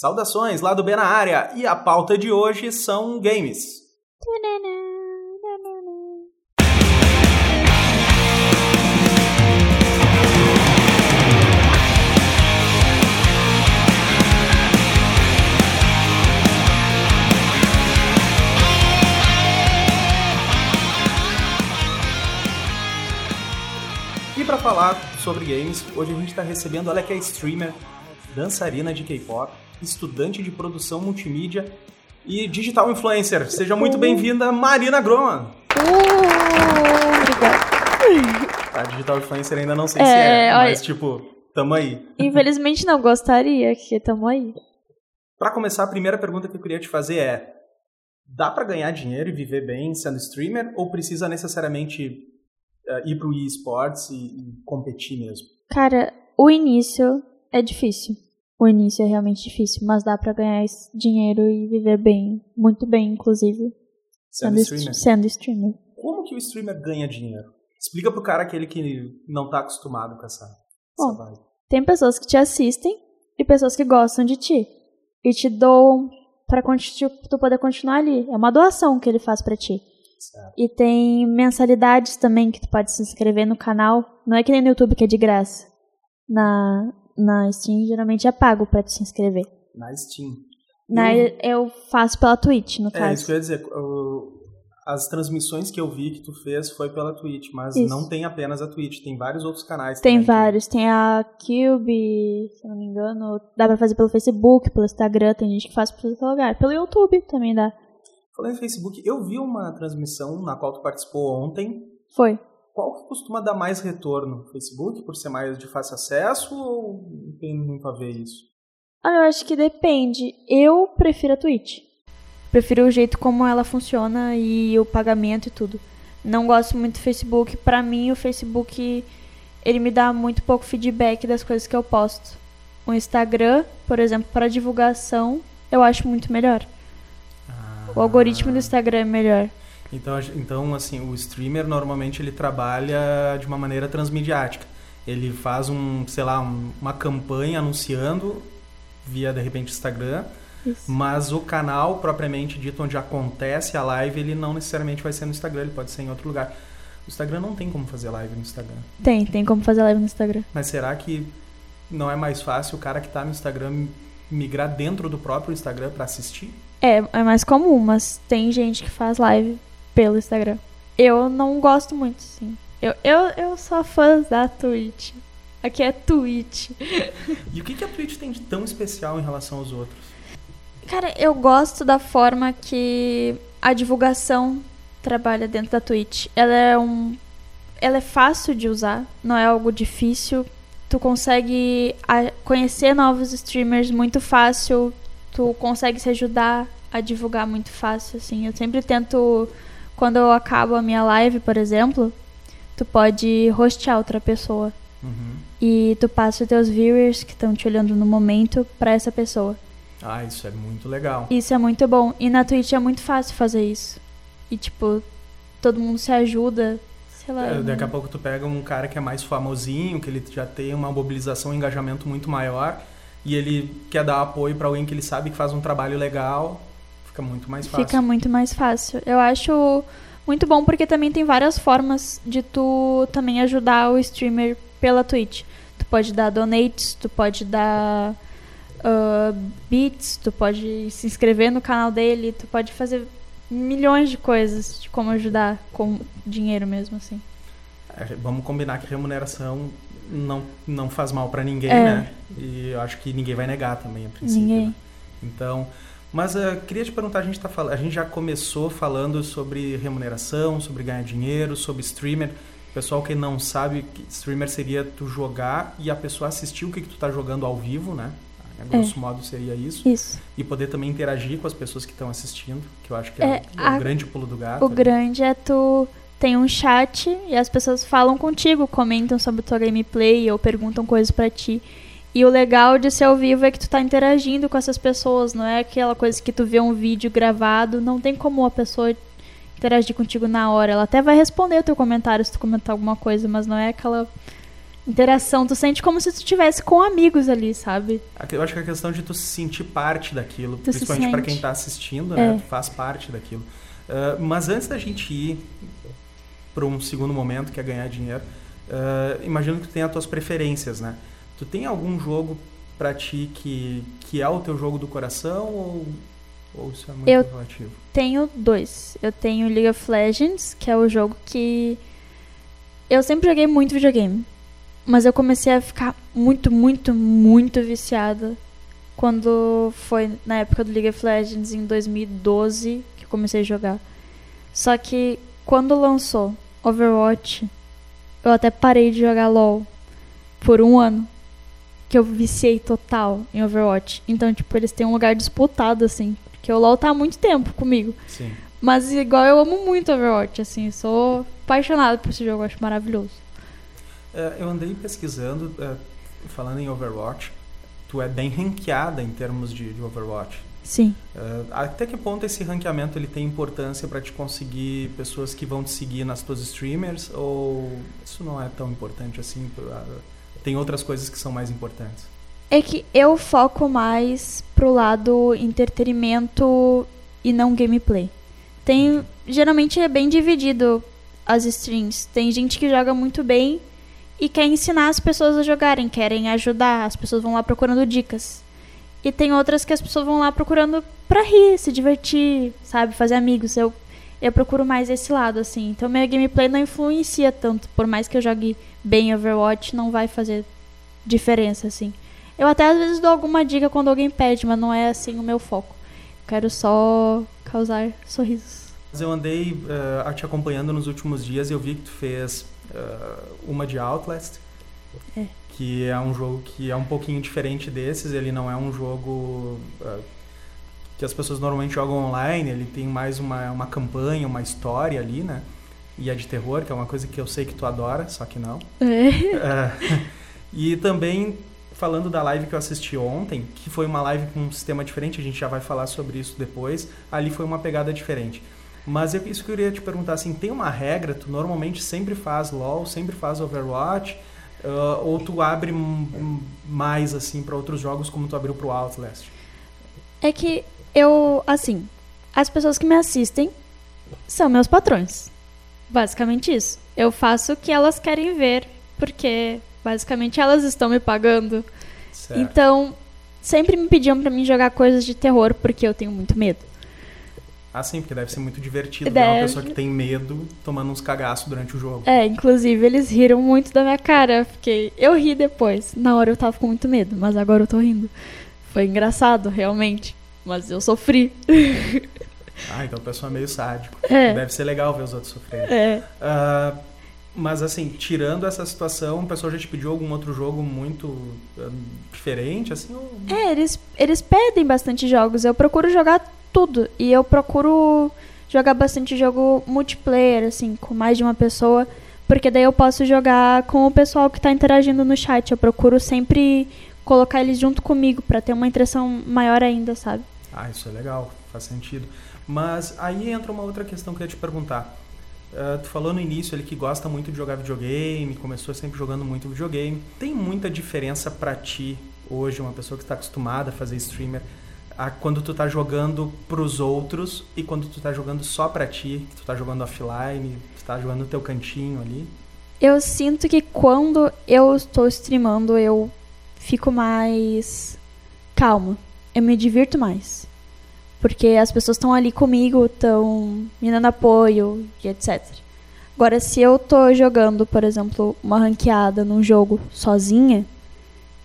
Saudações lá do B na área e a pauta de hoje são games. E para falar sobre games, hoje a gente está recebendo, olha que é streamer, dançarina de K-pop, estudante de produção multimídia e digital influencer. Seja muito bem-vinda, Marina Groma. Uh, obrigada. A digital influencer ainda não sei se é, É, olha- mas tipo, tamo aí. Infelizmente não gostaria, que tamo aí. Pra começar, a primeira pergunta que eu queria te fazer é: dá pra ganhar dinheiro e viver bem sendo streamer ou precisa necessariamente eh, ir pro eSports e, e competir mesmo? Cara, o início é difícil. O início é realmente difícil, mas dá pra ganhar dinheiro e viver bem, muito bem, inclusive, Sendo sendo, streamer? sendo streamer. Como que o streamer ganha dinheiro? Explica pro cara aquele que não tá acostumado com essa, essa Bom, vibe. Tem pessoas que te assistem e pessoas que gostam de ti e te doam pra conti- tu poder continuar ali. É uma doação que ele faz pra ti. Certo. E tem mensalidades também que tu pode se inscrever no canal. Não é que nem no YouTube que é de graça. Na, na Steam geralmente é pago pra tu se inscrever. Na Steam. Na, Eu- eu faço pela Twitch, no É, caso. isso que eu ia dizer. o- as transmissões que eu vi que tu fez foi pela Twitch, mas Isso. não tem apenas a Twitch, tem vários outros canais Tem também que- vários. Tem a Cube, se eu não me engano. Dá pra fazer pelo Facebook, pelo Instagram. Tem gente que faz por outro lugar. Pelo YouTube também dá. Falando em Facebook, eu vi uma transmissão na qual tu participou ontem. Foi. Qual que costuma dar mais retorno? Facebook, por ser mais de fácil acesso ou não tem muito a ver isso? Olha, eu acho que depende. Eu prefiro a Twitch. Prefiro o jeito como ela funciona e o pagamento e tudo. Não gosto muito do Facebook. Pra mim, o Facebook ele me dá muito pouco feedback das coisas que eu posto. O Instagram, por exemplo, para divulgação, eu acho muito melhor. O algoritmo do Instagram é melhor. Então, então, assim, o streamer normalmente ele trabalha de uma maneira transmediática. Ele faz um, sei lá, um- uma campanha anunciando via de repente Instagram, Isso. mas o canal propriamente dito onde acontece a live, ele não necessariamente vai ser no Instagram, ele pode ser em outro lugar. O Instagram não tem como fazer live no Instagram. Tem, tem como fazer live no Instagram. Mas será que não é mais fácil o cara que tá no Instagram migrar dentro do próprio Instagram para assistir? É, é mais comum, mas tem gente que faz live pelo Instagram. Eu não gosto muito, sim. Eu, eu, eu sou fã da Twitch. Aqui é Twitch. E o que, que a Twitch tem de tão especial em relação aos outros? Cara, eu gosto da forma que a divulgação trabalha dentro da Twitch. Ela é um. Ela é fácil de usar, não é algo difícil. Tu consegue conhecer novos streamers muito fácil. Tu consegue se ajudar a divulgar muito fácil, assim. Eu sempre tento. Quando eu acabo a minha live, por exemplo, tu pode hostear outra pessoa. Uhum. E tu passa os teus viewers que estão te olhando no momento pra essa pessoa. Ah, isso é muito legal. Isso é muito bom. E na Twitch é muito fácil fazer isso. E, tipo, todo mundo se ajuda. Sei lá. É, daqui a pouco tu pega um cara que é mais famosinho, que ele já tem uma mobilização, um engajamento muito maior, e ele quer dar apoio pra alguém que ele sabe que faz um trabalho legal, fica muito mais fácil. Fica muito mais fácil. Eu acho muito bom porque também tem várias formas de tu também ajudar o streamer pela Twitch. Tu pode dar donates, tu pode dar ah, bits, tu pode se inscrever no canal dele, tu pode fazer milhões de coisas de como ajudar com dinheiro mesmo, assim. É, vamos combinar que remuneração não, não faz mal pra ninguém, É. né? E eu acho que ninguém vai negar também, a princípio. Ninguém. né? Então, mas eh, queria te perguntar, a gente, tá a gente já começou falando sobre remuneração, sobre ganhar dinheiro, sobre streamer. Pessoal que não sabe, que streamer seria tu jogar e a pessoa assistir o que, que tu tá jogando ao vivo, né? A grosso modo seria isso. Isso. E poder também interagir com as pessoas que estão assistindo, que eu acho que é, É, é o a- grande pulo do gato. O ali. grande é tu tem um chat e as pessoas falam contigo, comentam sobre tua gameplay ou perguntam coisas pra ti. E o legal de ser ao vivo é que tu tá interagindo com essas pessoas, não é aquela coisa que tu vê um vídeo gravado, não tem como a pessoa interagir contigo na hora. Ela até vai responder o teu comentário se tu comentar alguma coisa, mas não é aquela interação, tu sente como se tu estivesse com amigos ali, sabe? Eu acho que é a questão de tu se sentir parte daquilo, Tu se principalmente para sente. quem está assistindo, É. né? Tu faz parte daquilo. Uh, mas antes da gente ir para um segundo momento, que é ganhar dinheiro, uh, imagino que tu tenha as tuas preferências, né? Tu tem algum jogo para ti que, que é o teu jogo do coração ou, ou isso é muito Eu- relativo? Tenho dois. Eu tenho League of Legends, que é o jogo que eu sempre joguei muito videogame, mas eu comecei a ficar muito, muito, muito viciada quando foi na época do League of Legends em 2012 que eu comecei a jogar. Só que quando lançou Overwatch, eu até parei de jogar LoL por um ano. Que eu viciei total em Overwatch. Então, tipo, eles têm um lugar disputado, assim. Porque o LoL tá há muito tempo comigo. Sim. Mas igual eu amo muito Overwatch, assim. Sou apaixonada por esse jogo, acho maravilhoso. Uh, eu andei pesquisando, uh, falando em Overwatch, tu é bem ranqueada em termos de, de Overwatch. Sim. Uh, até que ponto esse ranqueamento ele tem importância para te conseguir pessoas que vão te seguir nas tuas streamers ou isso não é tão importante assim? Uh, tem outras coisas que são mais importantes. É que eu foco mais pro lado entretenimento e não gameplay. Tem, geralmente é bem dividido as streams. Tem gente que joga muito bem e quer ensinar as pessoas a jogarem, querem ajudar, as pessoas vão lá procurando dicas. E tem outras que as pessoas vão lá procurando pra rir, se divertir, sabe, fazer amigos. Eu eu procuro mais esse lado assim. Então minha gameplay não influencia tanto, por mais que eu jogue bem Overwatch, não vai fazer diferença assim. Eu até às vezes dou alguma dica quando alguém pede, mas não é assim o meu foco. Quero só causar sorrisos. Eu andei uh, te acompanhando nos últimos dias e eu vi que tu fez uh, uma de Outlast. É. Que é um jogo que é um pouquinho diferente desses. Ele não é um jogo uh, que as pessoas normalmente jogam online. Ele tem mais uma, uma campanha, uma história ali, né? E é de terror, que é uma coisa que eu sei que tu adora, só que não. É. Uh, e também falando da live que eu assisti ontem, que foi uma live com um sistema diferente, a gente já vai falar sobre isso depois. Ali foi uma pegada diferente. Mas eu, isso que eu queria te perguntar, assim, tem uma regra? Tu normalmente sempre faz LoL, sempre faz Overwatch? Uh, ou tu abre mais, assim, para outros jogos como tu abriu pro Outlast? É que eu, assim, as pessoas que me assistem são meus patrões. Basicamente isso. Eu faço o que elas querem ver, porque basicamente elas estão me pagando. Certo. Então, sempre me pediam para mim jogar coisas de terror, porque eu tenho muito medo. Ah, sim, porque deve ser muito divertido ver uma Deve. pessoa que tem medo tomando uns cagaços durante o jogo. É, inclusive eles riram muito da minha cara. Fiquei, eu ri depois. Na hora eu tava com muito medo, mas agora eu tô rindo. Foi engraçado, realmente. Mas eu sofri. Ah, então a pessoa é meio sádico. É. Deve ser legal ver os outros sofrerem. É. Ah, mas assim, tirando essa situação, o pessoal já te pediu algum outro jogo muito ah, diferente, assim? Ou... É, eles, eles pedem bastante jogos. Eu procuro jogar tudo. E eu procuro jogar bastante jogo multiplayer, assim, com mais de uma pessoa. Porque daí eu posso jogar com o pessoal que tá interagindo no chat. Eu procuro sempre colocar eles junto comigo pra ter uma interação maior ainda, sabe? Ah, isso é legal, faz sentido. Mas aí entra uma outra questão que eu ia te perguntar. Ah, tu falou no início ele que gosta muito de jogar videogame, começou sempre jogando muito videogame. Tem muita diferença pra ti hoje, uma pessoa que está acostumada a fazer streamer, a quando tu tá jogando pros outros e quando tu tá jogando só pra ti, que tu tá jogando offline, tu tá jogando no teu cantinho ali. Eu sinto que quando eu estou streamando, eu fico mais calma. Eu me divirto mais. Porque as pessoas estão ali comigo, estão me dando apoio e etc. Agora, se eu tô jogando, por exemplo, uma ranqueada num jogo sozinha,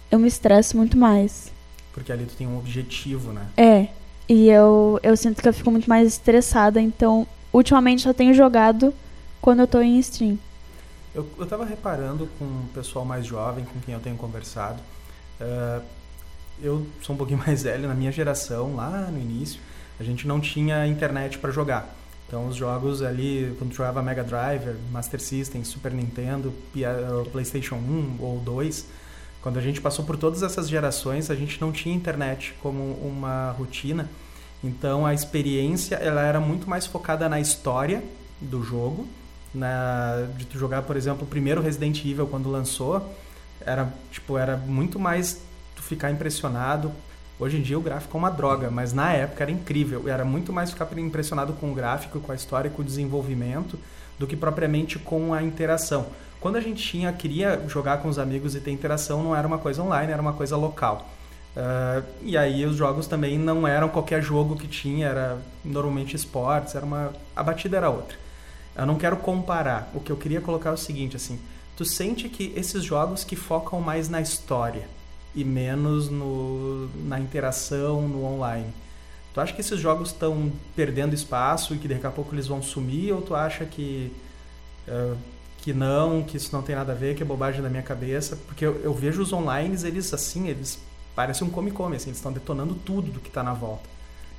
eu me estresso muito mais. Porque ali tu tem um objetivo, né? É. E eu, eu sinto que eu fico muito mais estressada. Então, ultimamente eu tenho jogado quando eu tô em stream. Eu, eu tava reparando com o pessoal mais jovem com quem eu tenho conversado. eh, eu sou um pouquinho mais velho, na minha geração, lá no início, a gente não tinha internet para jogar. Então os jogos ali, quando jogava Mega Drive, Master System, Super Nintendo, eh, PlayStation 1 ou 2, quando a gente passou por todas essas gerações, a gente não tinha internet como uma rotina. Então a experiência ela era muito mais focada na história do jogo, na, de tu jogar, por exemplo, o primeiro Resident Evil quando lançou, Era, tipo, era muito mais ficar impressionado. Hoje em dia o gráfico é uma droga, mas na época era incrível. Era muito mais ficar impressionado com o gráfico, com a história, com o desenvolvimento, do que propriamente com a interação. Quando a gente tinha, queria jogar com os amigos e ter interação, não era uma coisa online, era uma coisa local. Uh, e aí os jogos também não eram qualquer jogo que tinha, era normalmente esportes, era uma a batida era outra. Eu não quero comparar. O que eu queria colocar é o seguinte, assim, tu sente que esses jogos que focam mais na história e menos no, na interação no online. Tu acha que esses jogos estão perdendo espaço e que daqui a pouco eles vão sumir ou tu acha que uh, que não, que isso não tem nada a ver, que é bobagem da minha cabeça? Porque eu, eu vejo os online, eles assim, eles parecem um come-come, assim, eles estão detonando tudo do que está na volta.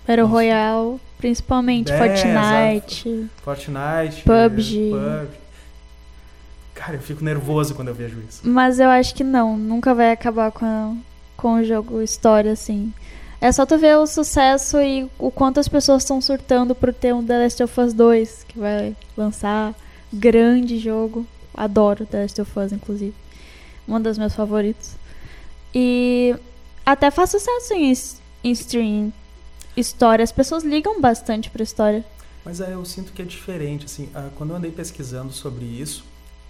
Battle Royale, principalmente é, Fortnite. Exato. Fortnite, PUBG. PUBG. Cara, eu fico nervoso quando eu vejo isso. Mas eu acho que não, nunca vai acabar com, a, com o jogo história, assim. É só tu ver o sucesso e o quanto as pessoas estão surtando por ter um The Last of Us 2, que vai lançar. Grande jogo. Adoro The Last of Us, inclusive. Um dos meus favoritos. E até faz sucesso em, em stream história. As pessoas ligam bastante pra história. Mas é, eu sinto que é diferente, assim, ah, quando eu andei pesquisando sobre isso,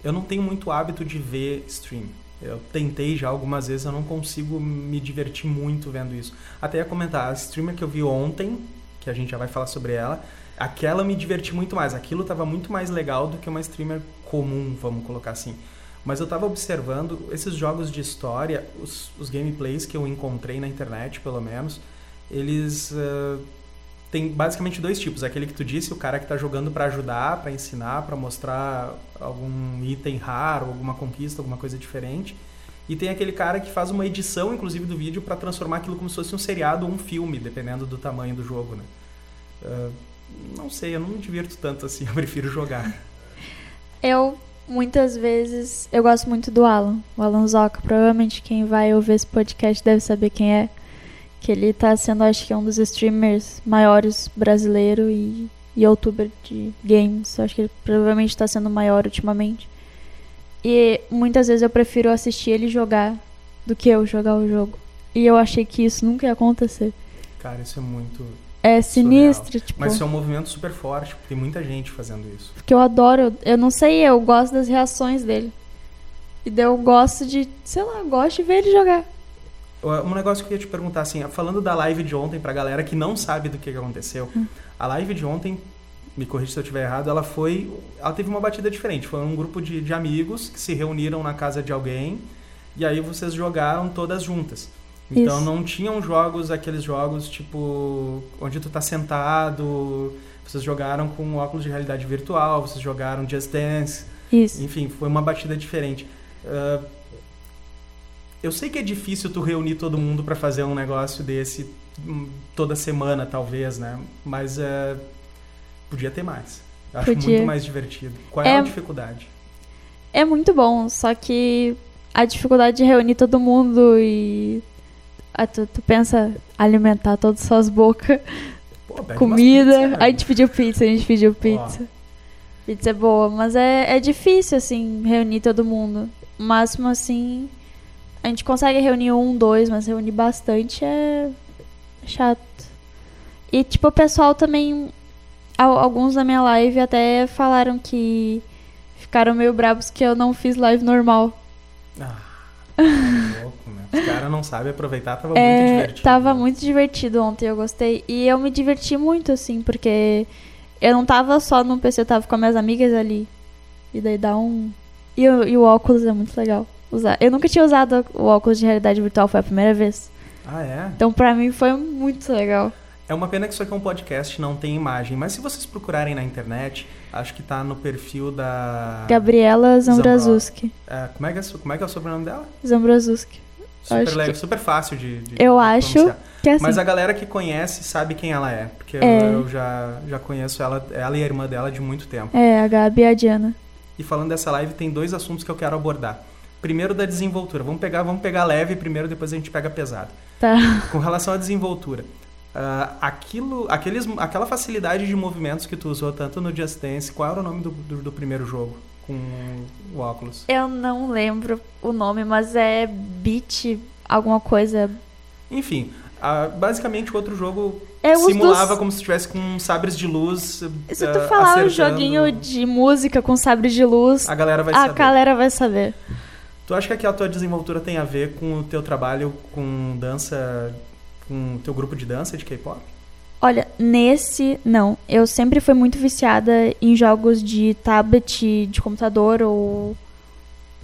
eu não tenho muito hábito de ver stream. Eu tentei já algumas vezes, eu não consigo me divertir muito vendo isso. Até ia comentar, a streamer que eu vi ontem, que a gente já vai falar sobre ela, aquela me diverti muito mais. Aquilo estava muito mais legal do que uma streamer comum, vamos colocar assim. Mas eu estava observando esses jogos de história, os, os, gameplays que eu encontrei na internet, pelo menos, eles uh, têm basicamente dois tipos. Aquele que tu disse, o cara que está jogando para ajudar, para ensinar, para mostrar algum item raro, alguma conquista, alguma coisa diferente. E tem aquele cara que faz uma edição, inclusive, do vídeo para transformar aquilo como se fosse um seriado ou um filme, dependendo do tamanho do jogo, né? Uh, não sei, eu não me divirto tanto assim, eu prefiro jogar. Eu, muitas vezes, eu gosto muito do Alan, o Alan Zoca. Provavelmente quem vai ouvir esse podcast deve saber quem é que ele tá sendo, acho que é um dos streamers maiores brasileiro e youtuber de games. Acho que ele provavelmente está sendo maior ultimamente. E muitas vezes eu prefiro assistir ele jogar do que eu jogar o jogo. E eu achei que isso nunca ia acontecer. Cara, isso é muito. É sinistro, tipo. Mas isso é um movimento super forte, porque tem muita gente fazendo isso. Porque eu adoro, eu não sei, eu gosto das reações dele. E daí eu gosto de, sei lá, gosto de ver ele jogar. Um negócio que eu ia te perguntar, assim, falando da live de ontem pra galera que não sabe do que aconteceu. Hum. A live de ontem, me corrija se eu estiver errado, ela foi. Ela teve uma batida diferente. Foi um grupo de, de amigos que se reuniram na casa de alguém e aí vocês jogaram todas juntas. Então Isso. não tinham jogos, aqueles jogos tipo. onde tu tá sentado. Vocês jogaram com óculos de realidade virtual, vocês jogaram Just Dance. Isso. Enfim, foi uma batida diferente. Uh, eu sei que é difícil tu reunir todo mundo para fazer um negócio desse hum, toda semana, talvez, né? Mas é, podia ter mais. Eu acho podia. muito mais divertido. Qual é, é a dificuldade? É muito bom, só que a dificuldade de reunir todo mundo e. Ah, tu, tu pensa alimentar todas as suas bocas. Pô, comida. A gente pediu pizza, a gente pediu pizza. Pizza é boa, mas é, é difícil, assim, reunir todo mundo. O máximo, assim, a gente consegue reunir um, dois, mas reunir bastante é chato. E, tipo, o pessoal também. Alguns da minha live até falaram que ficaram meio bravos que eu não fiz live normal. Ah, louco, né? Os caras não sabem aproveitar, tava é, muito divertido. Tava né? muito divertido ontem, eu gostei. E eu me diverti muito, assim, porque eu não tava só no PC, eu tava com as minhas amigas ali. E daí dá um. E, e o óculos é muito legal usar. Eu nunca tinha usado o óculos de realidade virtual, foi a primeira vez. Ah, é? Então pra mim foi muito legal. É uma pena que isso aqui é um podcast, não tem imagem, mas se vocês procurarem na internet, acho que tá no perfil da. Gabriela Zambrazuski. É, como, é que é, como é que é o sobrenome dela? Zambrazuski. Super leve, que... super fácil de. de eu acho que é assim. Mas a galera que conhece sabe quem ela é. Porque é. Eu, eu, já, já conheço ela, ela e a irmã dela de muito tempo. É, a Gabi e a Diana. E falando dessa live, tem dois assuntos que eu quero abordar primeiro da desenvoltura. Vamos pegar, vamos pegar leve primeiro, depois a gente pega pesado. Tá. Com relação à desenvoltura. Uh, aquilo, aqueles, aquela facilidade de movimentos que tu usou tanto no Just Dance, qual era o nome do, do, do primeiro jogo? com o óculos? Eu não lembro o nome, mas é Beat alguma coisa. Enfim, a- basicamente o outro jogo É simulava dos... como se estivesse com sabres de luz. Se tu falar um acertando. joguinho de música com sabre de luz, A galera vai a saber. galera vai saber. Tu acha que aquela tua desenvoltura tem a ver com o teu trabalho com dança, com o teu grupo de dança de K-pop? Olha, nesse, não. Eu sempre fui muito viciada em jogos de tablet, de computador ou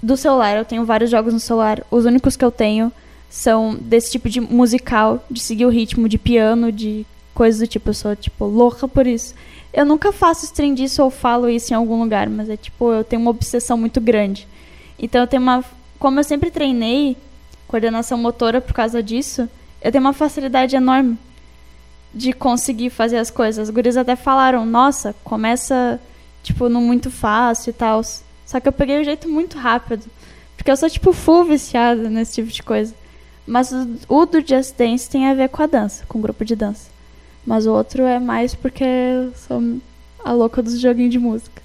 do celular. Eu tenho vários jogos no celular. Os únicos que eu tenho são desse tipo de musical, de seguir o ritmo, de piano, de coisas do tipo. Eu sou, tipo, louca por isso. Eu nunca faço stream disso ou falo isso em algum lugar, mas é tipo, eu tenho uma obsessão muito grande. Então eu tenho uma. Como eu sempre treinei coordenação motora por causa disso, eu tenho uma facilidade enorme de conseguir fazer as coisas. Os guris até falaram, nossa, começa, tipo, no muito fácil e tal. Só que eu peguei o jeito muito rápido. Porque eu sou, tipo, full viciada nesse tipo de coisa. Mas o, o do Just Dance tem a ver com a dança, com o grupo de dança. Mas o outro é mais porque eu sou a louca dos joguinhos de música.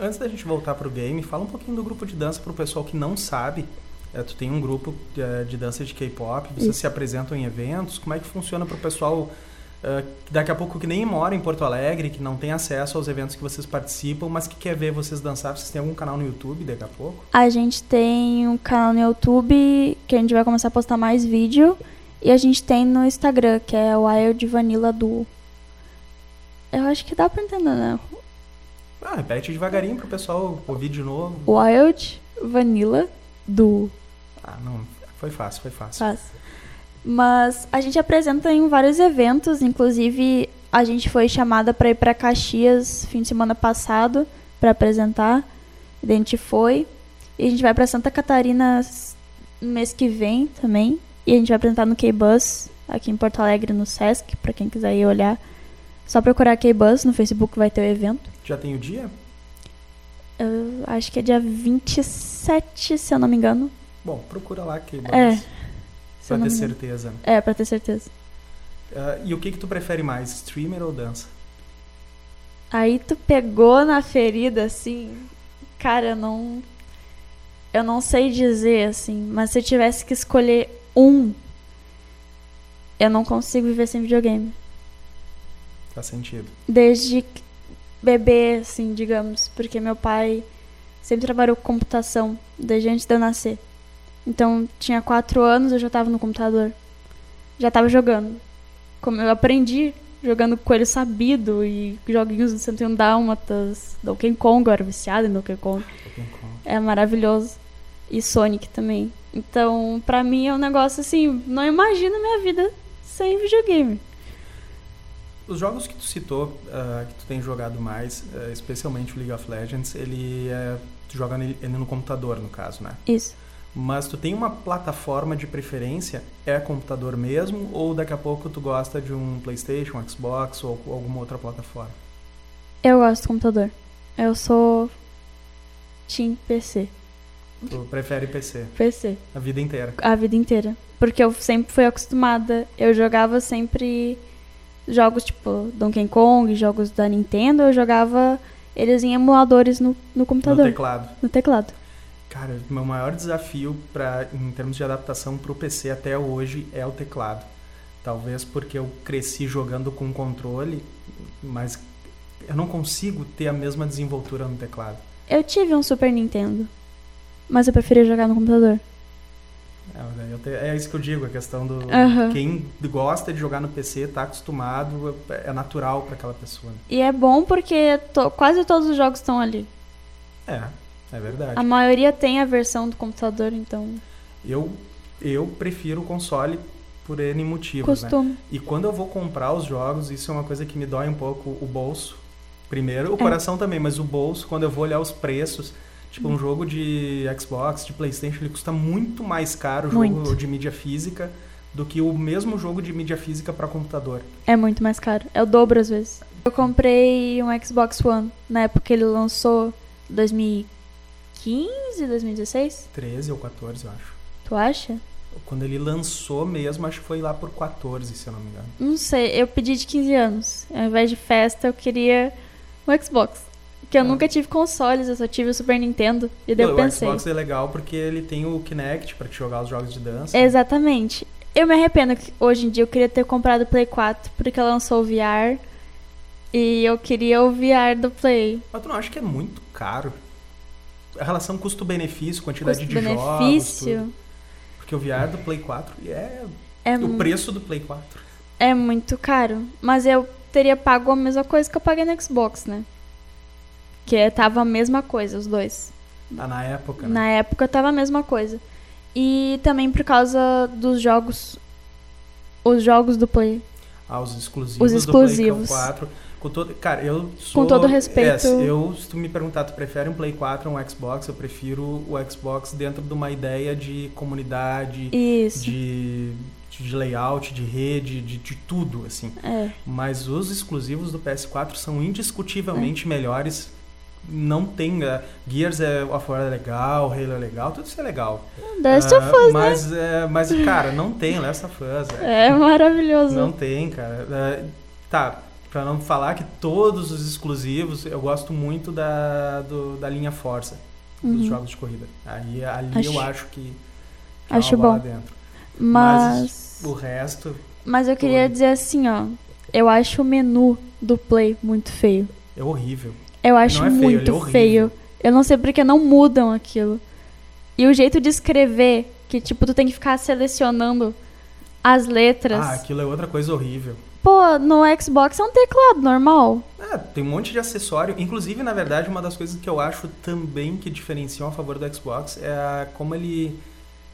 Antes da gente voltar pro game, fala um pouquinho do grupo de dança pro pessoal que não sabe. É, tu tem um grupo eh, de dança de K-pop, vocês Isso. se apresentam em eventos. Como é que funciona pro pessoal que daqui a pouco que nem mora em Porto Alegre, que não tem acesso aos eventos que vocês participam, mas que quer ver vocês dançar? Vocês têm algum canal no YouTube daqui a pouco? A gente tem um canal no YouTube que a gente vai começar a postar mais vídeo. E a gente tem no Instagram, que é Wild Vanilla Duo. Eu acho que dá pra entender, né? Ah, repete devagarinho pro pessoal ouvir de novo. Wild Vanilla Duo. Ah, não, foi fácil, foi fácil. Faz. Mas a gente apresenta em vários eventos, inclusive a gente foi chamada para ir para Caxias fim de semana passado para apresentar. E a gente foi. E a gente vai para Santa Catarina no mês que vem também. E a gente vai apresentar no K-Bus, aqui em Porto Alegre, no Sesc, para quem quiser ir olhar. Só procurar K-Bus no Facebook vai ter o evento. Já tem o dia? Eu acho que é dia 27, se eu não me engano. Bom, procura lá que É, pra ter certeza. É, pra ter certeza. Ah, e o que que tu prefere mais, streamer ou dança? Aí tu pegou na ferida, assim. Cara, eu não. Eu não sei dizer, assim. Mas se eu tivesse que escolher um. Eu não consigo viver sem videogame. Faz sentido. Desde bebê, assim, digamos. Porque meu pai sempre trabalhou com computação. Desde antes de eu nascer. Então, tinha quatro anos, eu já tava no computador. Já tava jogando. Como eu aprendi jogando Coelho Sabido e joguinhos do 101 Dálmatas, Donkey Kong, eu era viciada em Donkey Kong. É maravilhoso. E Sonic também. Então, pra mim é um negócio assim, não imagino minha vida sem videogame. Os jogos que tu citou, ah, que tu tem jogado mais, ah, especialmente o League of Legends, ele é, tu joga nele, ele no computador, no caso, né? Isso. Mas tu tem uma plataforma de preferência? É computador mesmo? Ou daqui a pouco tu gosta de um Playstation, Xbox ou alguma outra plataforma? Eu gosto do computador. Eu sou Team PC. Tu prefere PC PC. a vida inteira? A vida inteira. Porque eu sempre fui acostumada. Eu jogava sempre jogos tipo Donkey Kong, jogos da Nintendo. Eu jogava eles em emuladores no, no No computador, teclado. no teclado. Cara, meu maior desafio pra, em termos de adaptação para o PC até hoje é o teclado. Talvez porque eu cresci jogando com controle, mas eu não consigo ter a mesma desenvoltura no teclado. Eu tive um Super Nintendo. Mas eu preferia jogar no computador. É, é isso que eu digo, a questão do. Aham. Quem gosta de jogar no PC, tá acostumado, é natural para aquela pessoa. né? E é bom porque to- quase todos os jogos estão ali. É, é verdade. A maioria tem a versão do computador, então Eu, eu prefiro o console por N motivos, né? costumo. E quando eu vou comprar os jogos, isso é uma coisa que me dói um pouco o bolso. Primeiro, o É. coração também, mas o bolso, quando eu vou olhar os preços, tipo, um jogo de Xbox, de PlayStation, ele custa muito mais caro o jogo Muito. de mídia física do que o mesmo jogo de mídia física para computador. É muito mais caro. É o dobro às vezes. Eu comprei um Xbox One na época que ele lançou 2015, 2016. 13 ou 14, eu acho. Tu acha? Quando ele lançou mesmo, acho que foi lá por 14, se eu não me engano. Não sei, eu pedi de 15 anos. Ao invés de festa, eu queria um Xbox. Que eu nunca tive consoles, eu só tive o Super Nintendo. E daí eu o pensei. Xbox é legal porque ele tem o Kinect pra te jogar os jogos de dança. Exatamente. Eu me arrependo que hoje em dia eu queria ter comprado o Play 4 porque lançou o VR. E eu queria o VR do Play. Mas tu não acha que é muito caro? A relação custo-benefício, quantidade de jogos. Custo-benefício. tudo. Porque o VR do Play 4 é, É, o preço do Play 4. é muito caro. Mas eu teria pago a mesma coisa que eu paguei no Xbox, né? Que é- tava a mesma coisa, os dois. Ah, na época, né? Na época tava a mesma coisa. E também por causa dos jogos. Os jogos do Play. Ah, os exclusivos, Os exclusivos. do Play 4. Com todo, cara, eu sou... todo respeito- É, eu, se tu me perguntar, tu prefere um Play 4 ou um Xbox? Eu prefiro o Xbox dentro de uma ideia de comunidade, Isso. de, de layout, de rede, de, de tudo, assim. É. Mas os exclusivos do PS4 são indiscutivelmente melhores. Não tem... uh, Gears é, of War é legal, Halo é legal, tudo isso é legal. Last of Ah, Us, né? mas, é, mas, cara, não tem Last of Us. é. É maravilhoso. Não tem, cara. É, tá, pra não falar que todos os exclusivos, eu gosto muito da, do- da linha Forza, dos Uhum. jogos de corrida. Aí, ali Acho- eu acho que, que acho bom. dentro. Mas. O resto, Mas eu queria todo. dizer assim, ó. Eu acho o menu do Play muito feio. é horrível. Eu acho é feio, é muito horrível. feio. Eu não sei porque não mudam aquilo. E o jeito de escrever, que tipo, tu tem que ficar selecionando as letras. Ah, aquilo é outra coisa horrível. Pô, no Xbox é um teclado normal. É, tem um monte de acessório. Inclusive, na verdade, uma das coisas que eu acho também que diferenciam a favor do Xbox é a- como ele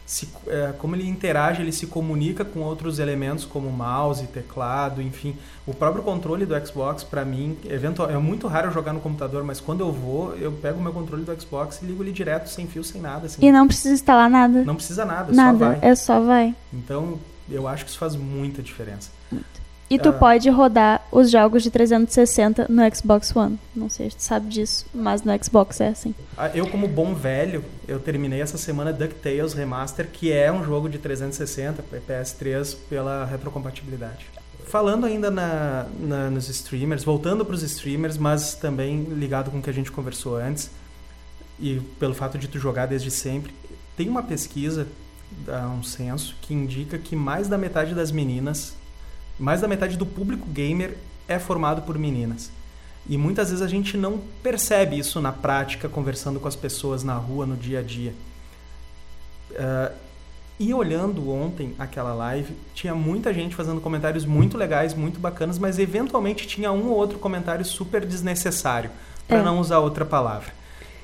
se, é, como ele interage, ele se comunica com outros elementos como mouse, teclado, enfim. O próprio controle do Xbox, pra mim, eventual, é muito raro jogar no computador, mas quando eu vou, eu pego o meu controle do Xbox e ligo ele direto, sem fio, sem nada. Assim. E não precisa instalar nada. Não precisa nada, nada. só vai. É só vai. Então, eu acho que isso faz muita diferença. E tu Ah. pode rodar os jogos de 360 no Xbox One. Não sei se tu sabe disso, mas no Xbox é assim. Ah, Eu, como bom velho, eu terminei essa semana DuckTales Remaster, que é um jogo de 360, PS3, pela retrocompatibilidade. Falando ainda na, na- nos streamers, voltando para os streamers, mas também ligado com o que a gente conversou antes, e pelo fato de tu jogar desde sempre, tem uma pesquisa, um censo, que indica que mais da metade das meninas, mais da metade do público gamer é formado por meninas. E muitas vezes a gente não percebe isso na prática, conversando com as pessoas na rua, no dia a dia. Ah, e olhando ontem aquela live, tinha muita gente fazendo comentários muito legais, muito bacanas, mas eventualmente tinha um ou outro comentário super desnecessário, para É. não usar outra palavra.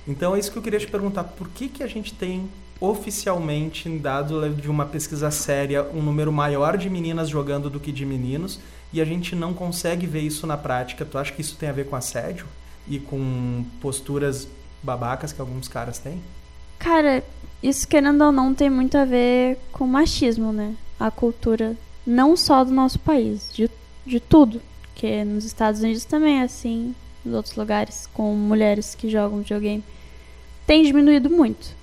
Então é isso que eu queria te perguntar: por que, que a gente tem oficialmente, dado de uma pesquisa séria, um número maior de meninas jogando do que de meninos e a gente não consegue ver isso na prática? Tu acha que isso tem a ver com assédio e com posturas babacas que alguns caras têm? Cara, isso querendo ou não tem muito a ver com machismo, né? A cultura, não só do nosso país, de, de tudo. Porque nos Estados Unidos também é assim, nos outros lugares, com mulheres que jogam videogame. Tem diminuído muito.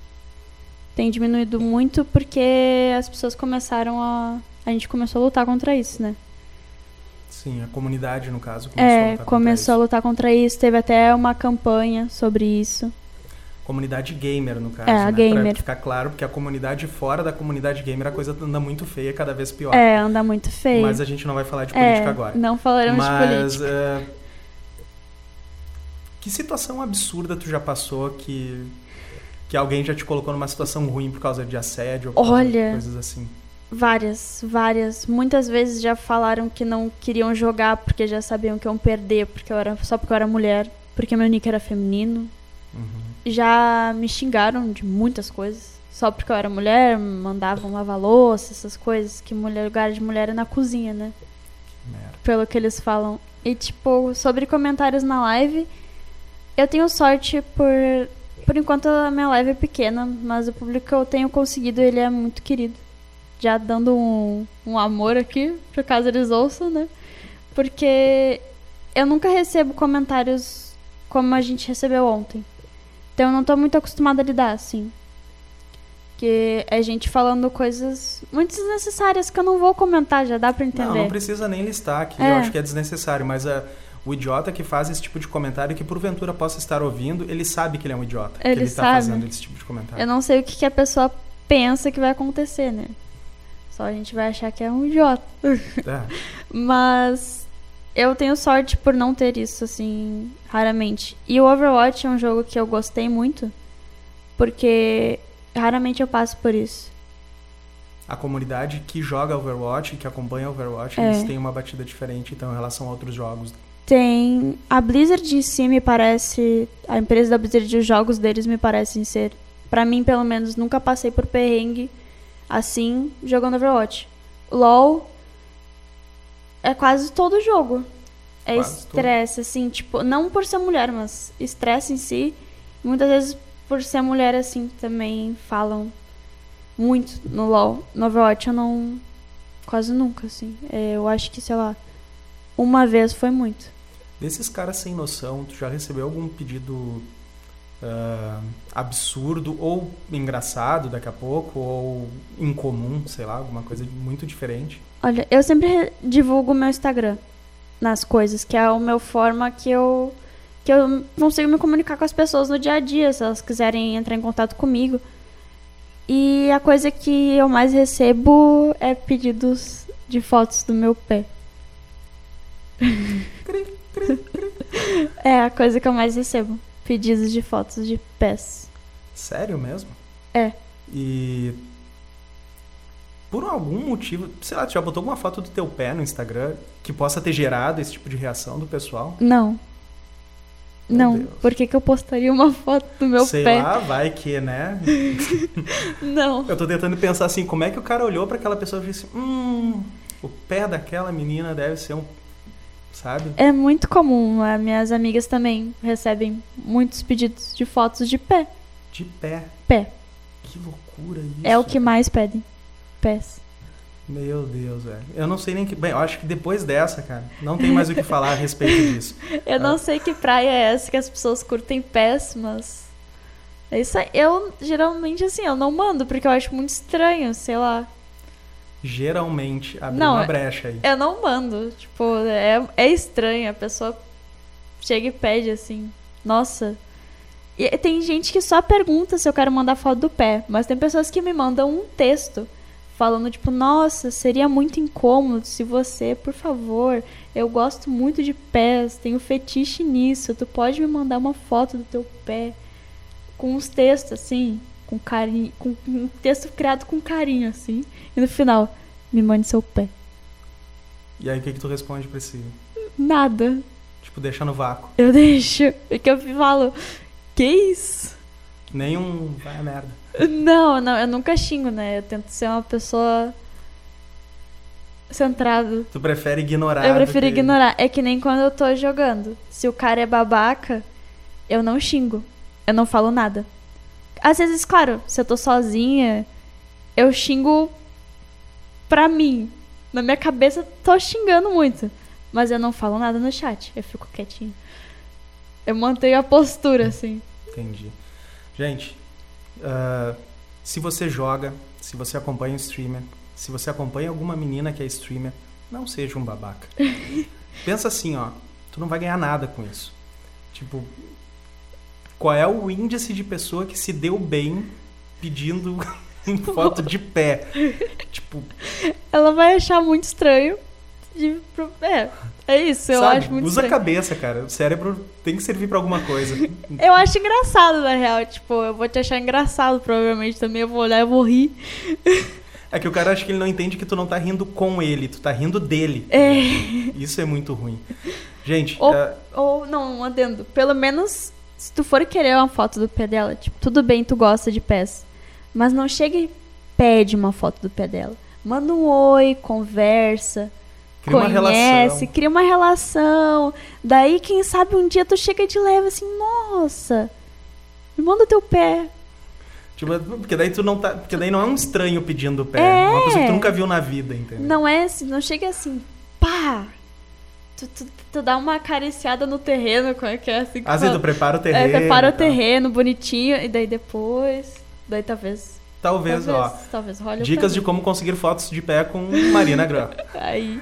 Tem diminuído muito porque as pessoas começaram a. A gente começou a lutar contra isso, né? Sim, a comunidade, no caso, começou a É, lutar contra começou a lutar contra isso. Teve até uma campanha sobre isso. Comunidade gamer, no caso. É, a né? gamer. Pra ficar claro, porque a comunidade fora da comunidade gamer a coisa anda muito feia, cada vez pior. É, anda muito feio. Mas a gente não vai falar de é, política agora. não falaremos de Mas política. é, que situação absurda tu já passou que que alguém já te colocou numa situação ruim por causa de assédio ou Olha. coisas assim? Várias, várias. Muitas vezes já falaram que não queriam jogar porque já sabiam que iam perder, porque eu era só porque eu era mulher, porque meu nick era feminino. Uhum. Já me xingaram de muitas coisas, só porque eu era mulher, mandavam lavar louça, essas coisas, que mulher, lugar de mulher é na cozinha, né? Que pelo que eles falam. E, tipo, sobre comentários na live, eu tenho sorte por. Por enquanto a minha live é pequena, mas o público que eu tenho conseguido, ele é muito querido. Já dando um, um amor aqui, por caso eles ouçam, né? Porque eu nunca recebo comentários como a gente recebeu ontem. Então eu não tô muito acostumada a lidar, assim. Que é gente falando coisas muito desnecessárias que eu não vou comentar, já dá pra entender. Não, não precisa nem listar aqui, É. eu acho que é desnecessário, mas a, O idiota que faz esse tipo de comentário que porventura possa estar ouvindo, ele sabe que ele é um idiota. que Ele ele tá sabe. fazendo esse tipo de comentário. Eu não sei o que, que a pessoa pensa que vai acontecer, né? Só a gente vai achar que é um idiota. É. Mas eu tenho sorte por não ter isso, assim, raramente. E o Overwatch é um jogo que eu gostei muito, porque raramente eu passo por isso. A comunidade que joga Overwatch, que acompanha Overwatch, É. eles têm uma batida diferente, então, em relação a outros jogos. Tem. A Blizzard em si me parece. A empresa da Blizzard, os jogos deles me parecem ser. Pra mim, pelo menos, nunca passei por perrengue assim jogando Overwatch. LOL é quase todo jogo. É Quase estresse, assim, tipo, não por ser mulher, mas estresse em si. Muitas vezes por ser mulher, assim, também falam muito no LOL. No Overwatch eu não. Quase nunca, assim. É, eu acho que, sei lá, uma vez foi muito. Desses caras sem noção, tu já recebeu algum pedido ah, absurdo ou engraçado daqui a pouco, ou incomum, sei lá, alguma coisa muito diferente? Olha, eu sempre re- divulgo o meu Instagram nas coisas, que é a minha forma que eu que eu consigo me comunicar com as pessoas no dia a dia, se elas quiserem entrar em contato comigo. E a coisa que eu mais recebo é pedidos de fotos do meu pé. É a coisa que eu mais recebo, pedidos de fotos de pés. Sério mesmo? É. E por algum motivo, sei lá, tu já botou alguma foto do teu pé no Instagram que possa ter gerado esse tipo de reação do pessoal? Não. Meu Não, Deus. por que, que eu postaria uma foto do meu sei pé? lá, vai que, né? Não. Eu tô tentando pensar assim, como é que o cara olhou pra aquela pessoa e disse, hum, o pé daquela menina deve ser um, sabe? É muito comum, as minhas amigas também recebem muitos pedidos de fotos de pé. De pé. Pé. Que loucura isso. É o que mais pedem. Pés. Meu Deus, velho. Eu não sei nem que. Bem, eu acho que depois dessa, cara, não tem mais o que falar a respeito disso. Eu não Ah. sei que praia é essa que as pessoas curtem pés, mas. É isso. Eu, geralmente, assim, eu não mando, porque eu acho muito estranho, sei lá. Geralmente abre Não, uma é- brecha aí. Eu não mando. Tipo, é, é estranho. A pessoa chega e pede assim. Nossa. E tem gente que só pergunta se eu quero mandar foto do pé. Mas tem pessoas que me mandam um texto falando, tipo, nossa, seria muito incômodo se você, por favor, eu gosto muito de pés, tenho fetiche nisso. Tu pode me mandar uma foto do teu pé com uns textos assim, com carinho, com um texto criado com carinho assim. E no final, me mande seu pé. E aí o que, que tu responde pra esse. Nada. Tipo, deixa no vácuo. Eu deixo. Porque eu falo, que isso? Nem um. Vai a merda. Não, não, eu nunca xingo, né? Eu tento ser uma pessoa centrada. Tu prefere ignorar. Eu prefiro que- ignorar. É que nem quando eu tô jogando. Se o cara é babaca, eu não xingo. Eu não falo nada. Às vezes, claro, se eu tô sozinha, eu xingo pra mim. Na minha cabeça, tô xingando muito. Mas eu não falo nada no chat. Eu fico quietinho. Eu mantenho a postura, assim. Entendi. Gente, ah, se você joga, se você acompanha um streamer, se você acompanha alguma menina que é streamer, não seja um babaca. Pensa assim, ó, tu não vai ganhar nada com isso. Tipo, qual é o índice de pessoa que se deu bem pedindo foto de pé? Tipo, Ela vai achar muito estranho. de- É, é isso, eu sabe? acho muito Usa a estranho. cabeça, cara. O cérebro tem que servir pra alguma coisa. Eu acho engraçado, na real. Tipo, eu vou te achar engraçado, provavelmente também. Eu vou olhar e vou rir. É que o cara acha que ele não entende que tu não tá rindo com ele, tu tá rindo dele. É. Isso é muito ruim. Gente, Ou- ah, Ou, não, um adendo. Pelo menos, se tu for querer uma foto do pé dela, tipo, tudo bem, tu gosta de pés. Mas não chega e pede uma foto do pé dela. Manda um oi, conversa. cria uma conhece, relação. cria uma relação. Daí, quem sabe um dia tu chega de leve assim, nossa, me manda o teu pé. Tipo, porque daí tu não tá. Porque daí não é um estranho pedindo o pé. É. É uma pessoa que tu nunca viu na vida, entendeu? Não é assim, não chega assim, pá. Tu, tu, tu dá uma acariciada no terreno, como é que é assim? vezes fala? tu prepara o terreno. É, prepara o terreno bonitinho, e daí depois. Daí talvez. Talvez, talvez, ó. talvez role Dicas de como conseguir fotos de pé com Marina Grau. Aí.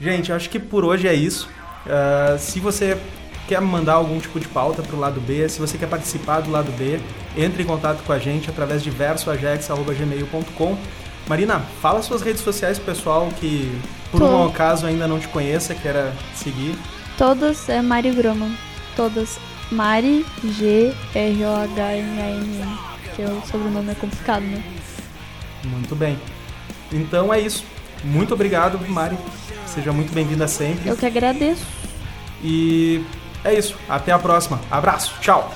Gente, eu acho que por hoje é isso. Uh, se você quer mandar algum tipo de pauta para o lado B, se você quer participar do lado B, entre em contato com a gente através de versoajax.gmail.com. Marina, fala suas redes sociais pro pessoal que por Tô. um acaso ainda não te conheça, queira seguir. Todas é Mari Groman. Todas. Mari G R O H M A N N. Que o sobrenome é complicado, né? Muito bem. Então é isso. Muito obrigado, Mari. Seja muito bem-vinda sempre. Eu que agradeço. E é isso. Até a próxima. Abraço. Tchau.